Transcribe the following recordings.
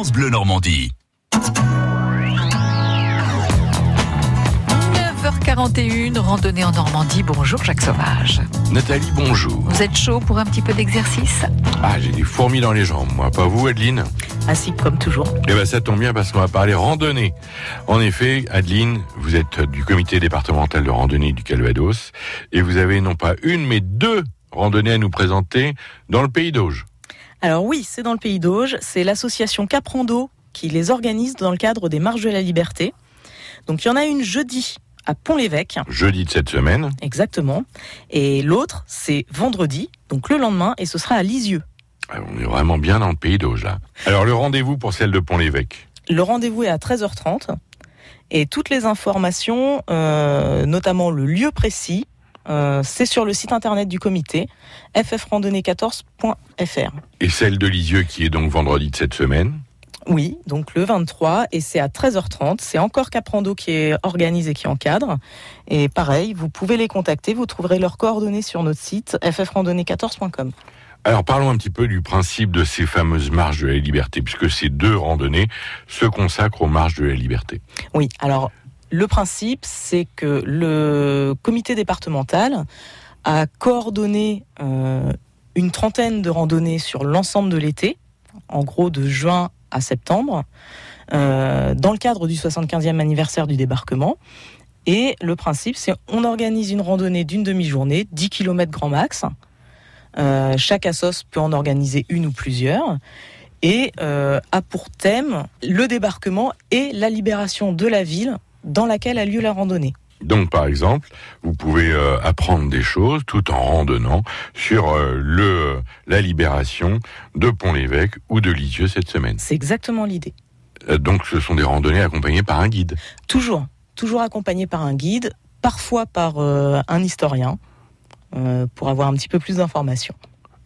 France Bleu Normandie. 9h41, randonnée en Normandie. Bonjour Jacques Sauvage. Nathalie, bonjour. Vous êtes chaud pour un petit peu d'exercice? Ah, j'ai des fourmis dans les jambes, moi. Pas vous, Adeline? Ainsi comme toujours. Eh ben, ça tombe bien parce qu'on va parler randonnée. En effet, Adeline, vous êtes du comité départemental de randonnée du Calvados et vous avez non pas une, mais deux randonnées à nous présenter dans le pays d'Auge. Alors oui, c'est dans le pays d'Auge. C'est l'association Caprando qui les organise dans le cadre des Marches de la Liberté. Donc il y en a une jeudi à Pont-l'Évêque. Jeudi de cette semaine. Exactement. Et l'autre, c'est vendredi, donc le lendemain, et ce sera à Lisieux. Ah, on est vraiment bien dans le pays d'Auge, là. Alors, le rendez-vous pour celle de Pont-l'Évêque? Le rendez-vous est à 13h30. Et toutes les informations, euh, notamment le lieu précis, euh, c'est sur le site internet du comité, ffrandonnée14.fr. Et celle de Lisieux qui est donc vendredi de cette semaine Oui, donc le 23, et c'est à 13h30. C'est encore Caprando qui est organisé, qui encadre. Et pareil, vous pouvez les contacter, vous trouverez leurs coordonnées sur notre site, ffrandonnée14.com. Alors parlons un petit peu du principe de ces fameuses marches de la liberté, puisque ces deux randonnées se consacrent aux marches de la liberté. Oui, alors le principe, c'est que le comité départemental a coordonné euh, une trentaine de randonnées sur l'ensemble de l'été, en gros de juin à septembre, euh, dans le cadre du 75e anniversaire du débarquement. Et le principe, c'est on organise une randonnée d'une demi-journée, 10 km grand max. Euh, chaque assos peut en organiser une ou plusieurs et a pour thème le débarquement et la libération de la ville dans laquelle a lieu la randonnée. Donc, par exemple, vous pouvez euh, apprendre des choses tout en randonnant sur euh, le la libération de Pont-l'Évêque ou de Lisieux cette semaine. C'est exactement l'idée. Euh, donc, ce sont des randonnées accompagnées par un guide. Toujours, toujours accompagné par un guide, parfois par un historien, pour avoir un petit peu plus d'informations.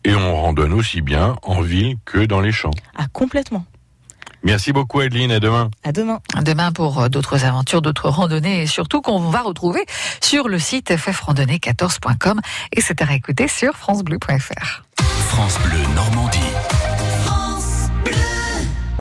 Et on randonne aussi bien en ville que dans les champs. Ah, complètement. Merci beaucoup, Adeline. À demain. À demain. Demain pour euh, d'autres aventures, d'autres randonnées et surtout qu'on va retrouver sur le site ffrandonnée14.com et c'est à réécouter sur francebleu.fr. France Bleu Normandie.